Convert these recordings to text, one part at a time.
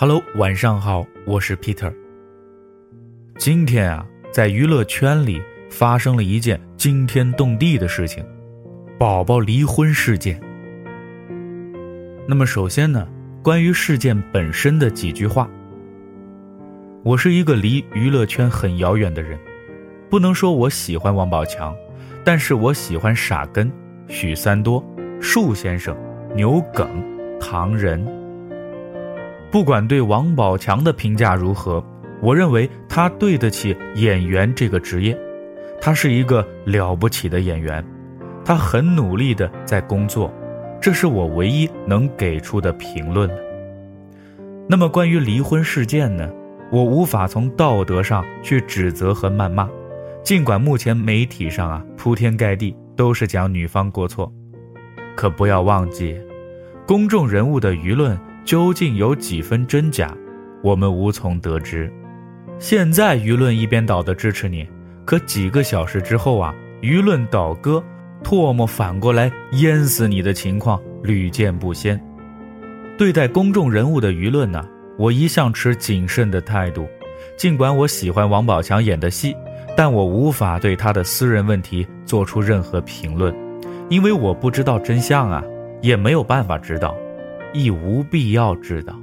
Hello，晚上好，我是 Peter。今天啊，在娱乐圈里发生了一件惊天动地的事情——宝宝离婚事件。那么，首先呢，关于事件本身的几句话。我是一个离娱乐圈很遥远的人，不能说我喜欢王宝强，但是我喜欢傻根、许三多、树先生、牛耿、唐人。不管对王宝强的评价如何，我认为他对得起演员这个职业，他是一个了不起的演员，他很努力的在工作，这是我唯一能给出的评论。那么关于离婚事件呢？我无法从道德上去指责和谩骂，尽管目前媒体上啊铺天盖地都是讲女方过错，可不要忘记，公众人物的舆论。究竟有几分真假，我们无从得知。现在舆论一边倒的支持你，可几个小时之后啊，舆论倒戈，唾沫反过来淹死你的情况屡见不鲜。对待公众人物的舆论呢，我一向持谨慎的态度。尽管我喜欢王宝强演的戏，但我无法对他的私人问题做出任何评论，因为我不知道真相啊，也没有办法知道。亦无必要知道。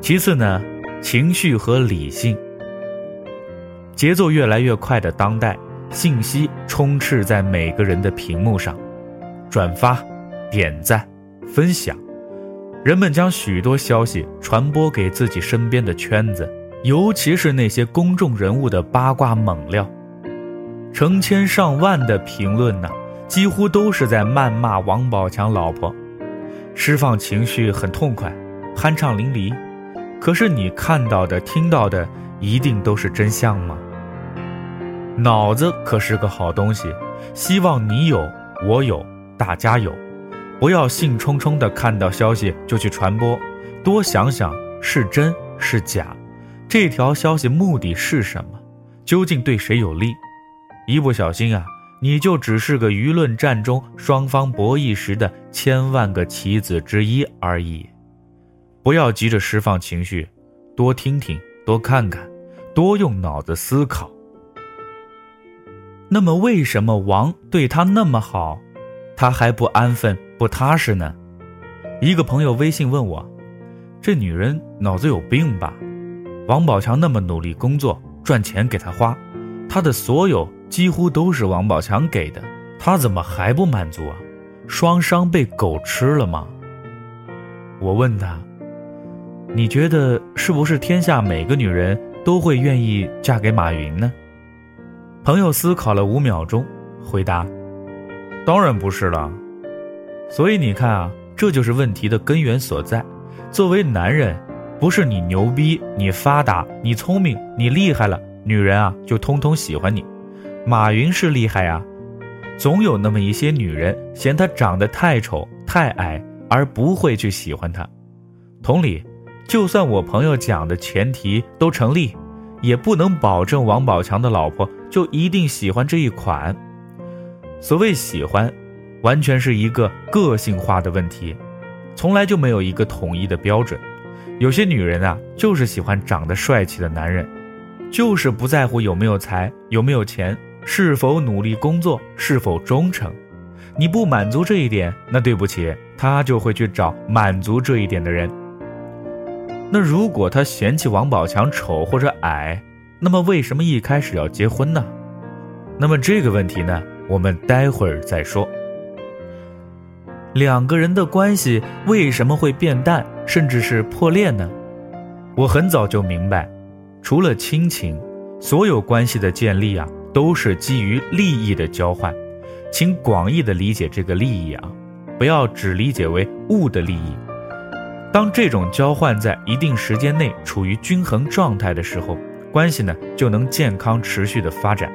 其次呢，情绪和理性。节奏越来越快的当代，信息充斥在每个人的屏幕上，转发、点赞、分享，人们将许多消息传播给自己身边的圈子，尤其是那些公众人物的八卦猛料，成千上万的评论呢，几乎都是在谩骂王宝强老婆。释放情绪很痛快，酣畅淋漓。可是你看到的、听到的，一定都是真相吗？脑子可是个好东西，希望你有，我有，大家有。不要兴冲冲的看到消息就去传播，多想想是真是假，这条消息目的是什么，究竟对谁有利？一不小心啊！你就只是个舆论战中双方博弈时的千万个棋子之一而已，不要急着释放情绪，多听听，多看看，多用脑子思考。那么，为什么王对他那么好，他还不安分不踏实呢？一个朋友微信问我：“这女人脑子有病吧？王宝强那么努力工作赚钱给她花，她的所有。”几乎都是王宝强给的，他怎么还不满足啊？双商被狗吃了吗？我问他：“你觉得是不是天下每个女人都会愿意嫁给马云呢？”朋友思考了五秒钟，回答：“当然不是了。”所以你看啊，这就是问题的根源所在。作为男人，不是你牛逼、你发达、你聪明、你厉害了，女人啊就通通喜欢你。马云是厉害啊，总有那么一些女人嫌他长得太丑太矮，而不会去喜欢他。同理，就算我朋友讲的前提都成立，也不能保证王宝强的老婆就一定喜欢这一款。所谓喜欢，完全是一个个性化的问题，从来就没有一个统一的标准。有些女人啊，就是喜欢长得帅气的男人，就是不在乎有没有才有没有钱。是否努力工作，是否忠诚，你不满足这一点，那对不起，他就会去找满足这一点的人。那如果他嫌弃王宝强丑或者矮，那么为什么一开始要结婚呢？那么这个问题呢，我们待会儿再说。两个人的关系为什么会变淡，甚至是破裂呢？我很早就明白，除了亲情，所有关系的建立啊。都是基于利益的交换，请广义的理解这个利益啊，不要只理解为物的利益。当这种交换在一定时间内处于均衡状态的时候，关系呢就能健康持续的发展。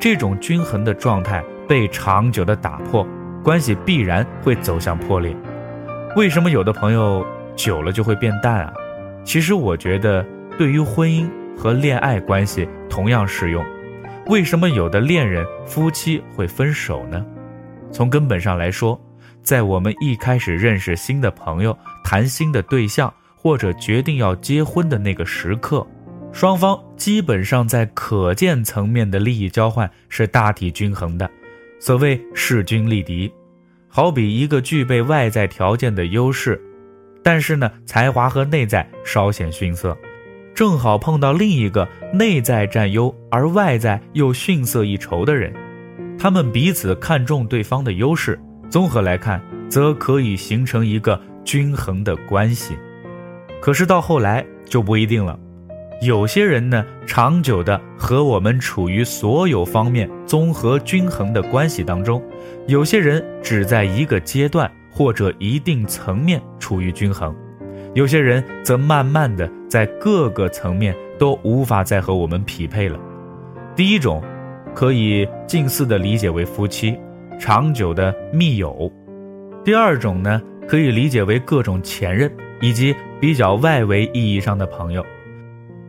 这种均衡的状态被长久的打破，关系必然会走向破裂。为什么有的朋友久了就会变淡啊？其实我觉得对于婚姻和恋爱关系同样适用。为什么有的恋人夫妻会分手呢？从根本上来说，在我们一开始认识新的朋友、谈新的对象，或者决定要结婚的那个时刻，双方基本上在可见层面的利益交换是大体均衡的。所谓势均力敌，好比一个具备外在条件的优势，但是呢，才华和内在稍显逊色，正好碰到另一个内在占优而外在又逊色一筹的人。他们彼此看重对方的优势，综合来看，则可以形成一个均衡的关系。可是到后来就不一定了，有些人呢，长久的和我们处于所有方面综合均衡的关系当中；有些人只在一个阶段或者一定层面处于均衡；有些人则慢慢的在各个层面都无法再和我们匹配了。第一种。可以近似的理解为夫妻，长久的密友；第二种呢，可以理解为各种前任以及比较外围意义上的朋友；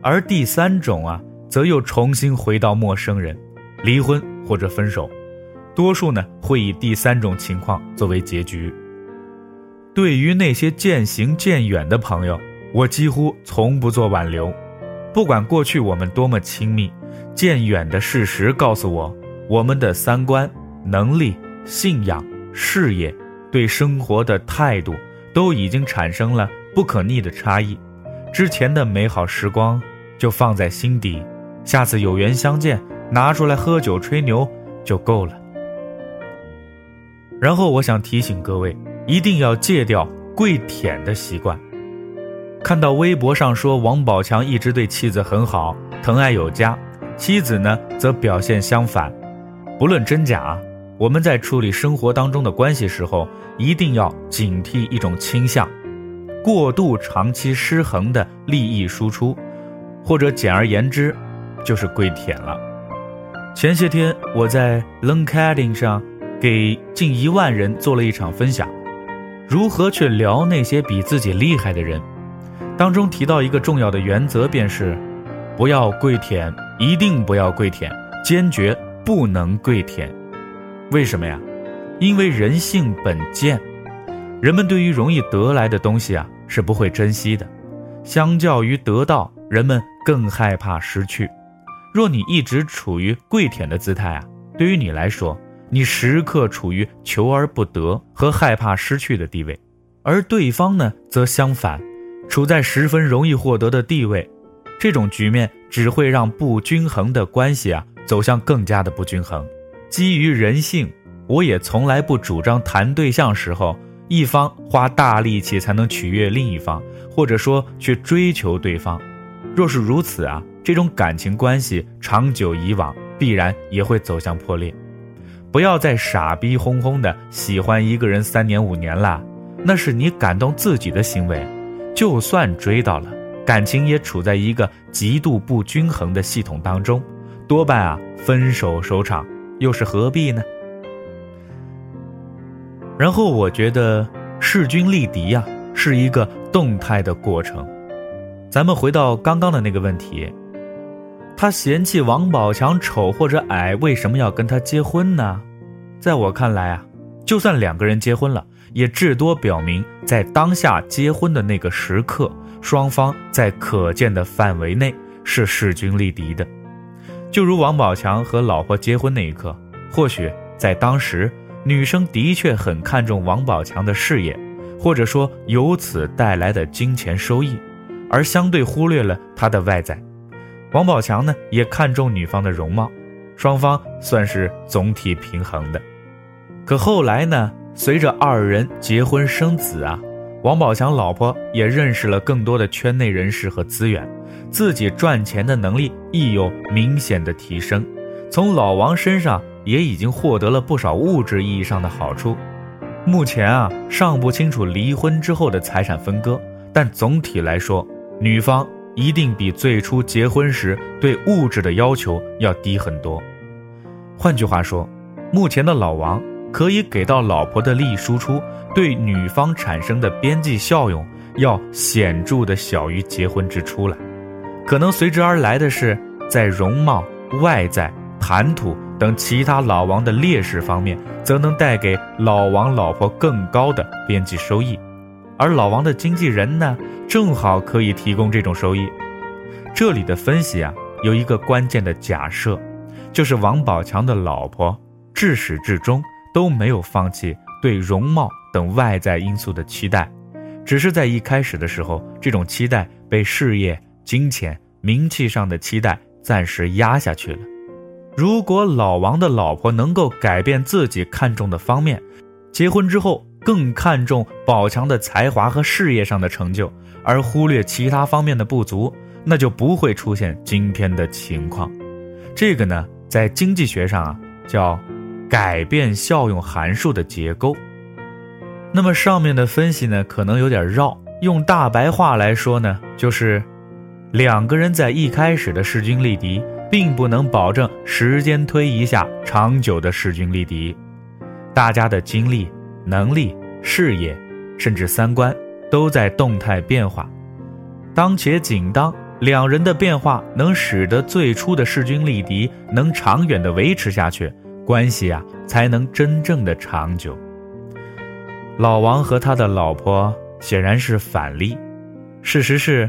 而第三种啊，则又重新回到陌生人，离婚或者分手。多数呢，会以第三种情况作为结局。对于那些渐行渐远的朋友，我几乎从不做挽留，不管过去我们多么亲密。渐远的事实告诉我，我们的三观、能力、信仰、事业，对生活的态度，都已经产生了不可逆的差异。之前的美好时光就放在心底，下次有缘相见，拿出来喝酒吹牛就够了。然后我想提醒各位，一定要戒掉跪舔的习惯。看到微博上说王宝强一直对妻子很好，疼爱有加。妻子呢，则表现相反。不论真假，我们在处理生活当中的关系时候，一定要警惕一种倾向：过度长期失衡的利益输出，或者简而言之，就是跪舔了。前些天我在 LinkedIn 上给近一万人做了一场分享，如何去聊那些比自己厉害的人。当中提到一个重要的原则，便是不要跪舔。一定不要跪舔，坚决不能跪舔。为什么呀？因为人性本贱，人们对于容易得来的东西啊是不会珍惜的。相较于得到，人们更害怕失去。若你一直处于跪舔的姿态啊，对于你来说，你时刻处于求而不得和害怕失去的地位，而对方呢，则相反，处在十分容易获得的地位。这种局面只会让不均衡的关系啊走向更加的不均衡。基于人性，我也从来不主张谈对象时候一方花大力气才能取悦另一方，或者说去追求对方。若是如此啊，这种感情关系长久以往必然也会走向破裂。不要再傻逼哄哄的喜欢一个人三年五年了，那是你感动自己的行为。就算追到了。感情也处在一个极度不均衡的系统当中，多半啊分手收场，又是何必呢？然后我觉得势均力敌呀是一个动态的过程。咱们回到刚刚的那个问题，他嫌弃王宝强丑或者矮，为什么要跟他结婚呢？在我看来啊，就算两个人结婚了，也至多表明在当下结婚的那个时刻。双方在可见的范围内是势均力敌的，就如王宝强和老婆结婚那一刻，或许在当时，女生的确很看重王宝强的事业，或者说由此带来的金钱收益，而相对忽略了他的外在。王宝强呢，也看重女方的容貌，双方算是总体平衡的。可后来呢，随着二人结婚生子啊。王宝强老婆也认识了更多的圈内人士和资源，自己赚钱的能力亦有明显的提升。从老王身上也已经获得了不少物质意义上的好处。目前啊尚不清楚离婚之后的财产分割，但总体来说，女方一定比最初结婚时对物质的要求要低很多。换句话说，目前的老王。可以给到老婆的利益输出，对女方产生的边际效用要显著的小于结婚之初了。可能随之而来的是，在容貌、外在、谈吐等其他老王的劣势方面，则能带给老王老婆更高的边际收益，而老王的经纪人呢，正好可以提供这种收益。这里的分析啊，有一个关键的假设，就是王宝强的老婆至始至终都没有放弃对容貌等外在因素的期待，只是在一开始的时候，这种期待被事业、金钱、名气上的期待暂时压下去了。如果老王的老婆能够改变自己看重的方面，结婚之后更看重宝强的才华和事业上的成就，而忽略其他方面的不足，那就不会出现今天的情况。这个呢，在经济学上啊叫改变效用函数的结构。那么上面的分析呢，可能有点绕，用大白话来说呢，就是两个人在一开始的势均力敌。并不能保证时间推移下长久的势均力敌，大家的精力、能力、事业，甚至三观都在动态变化。当且仅当两人的变化能使得最初的势均力敌能长远的维持下去，关系啊才能真正的长久。老王和他的老婆显然是反例，事实是，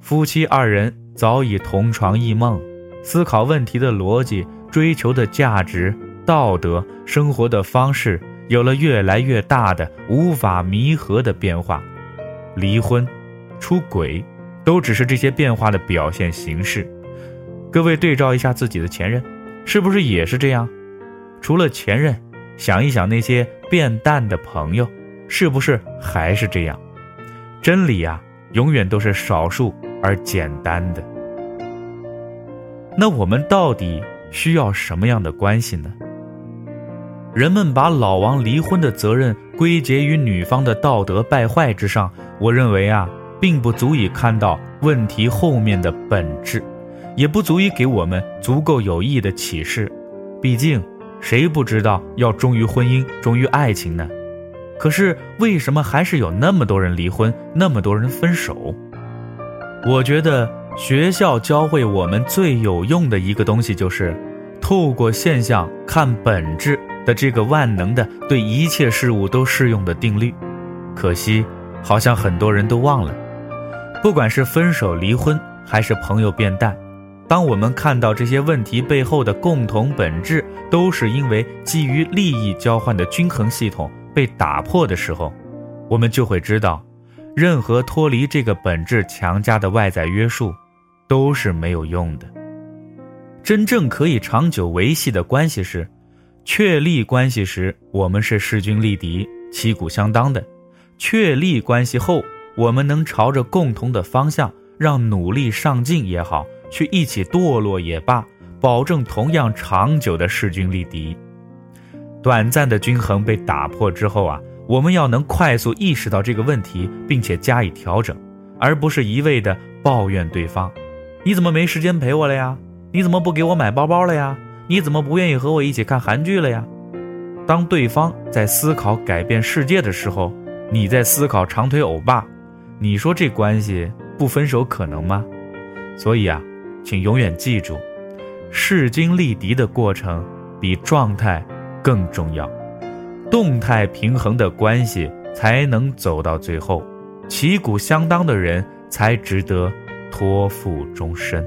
夫妻二人早已同床异梦。思考问题的逻辑、追求的价值、道德、生活的方式，有了越来越大的无法弥合的变化。离婚、出轨，都只是这些变化的表现形式。各位对照一下自己的前任，是不是也是这样？除了前任，想一想那些变淡的朋友，是不是还是这样？真理啊，永远都是少数而简单的。那我们到底需要什么样的关系呢？人们把老王离婚的责任归结于女方的道德败坏之上，我认为啊，并不足以看到问题后面的本质，也不足以给我们足够有益的启示。毕竟，谁不知道要忠于婚姻、忠于爱情呢？可是，为什么还是有那么多人离婚，那么多人分手？我觉得。学校教会我们最有用的一个东西，就是透过现象看本质的这个万能的对一切事物都适用的定律。可惜，好像很多人都忘了。不管是分手、离婚，还是朋友变淡，当我们看到这些问题背后的共同本质，都是因为基于利益交换的均衡系统被打破的时候，我们就会知道，任何脱离这个本质强加的外在约束。都是没有用的。真正可以长久维系的关系是，确立关系时我们是势均力敌、旗鼓相当的；确立关系后，我们能朝着共同的方向，让努力上进也好，去一起堕落也罢，保证同样长久的势均力敌。短暂的均衡被打破之后啊，我们要能快速意识到这个问题，并且加以调整，而不是一味的抱怨对方。你怎么没时间陪我了呀？你怎么不给我买包包了呀？你怎么不愿意和我一起看韩剧了呀？当对方在思考改变世界的时候，你在思考长腿欧巴，你说这关系不分手可能吗？所以啊，请永远记住，势均力敌的过程比状态更重要，动态平衡的关系才能走到最后，旗鼓相当的人才值得。托付终身。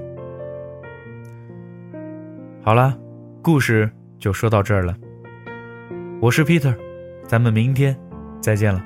好了，故事就说到这儿了。我是 Peter，咱们明天再见了。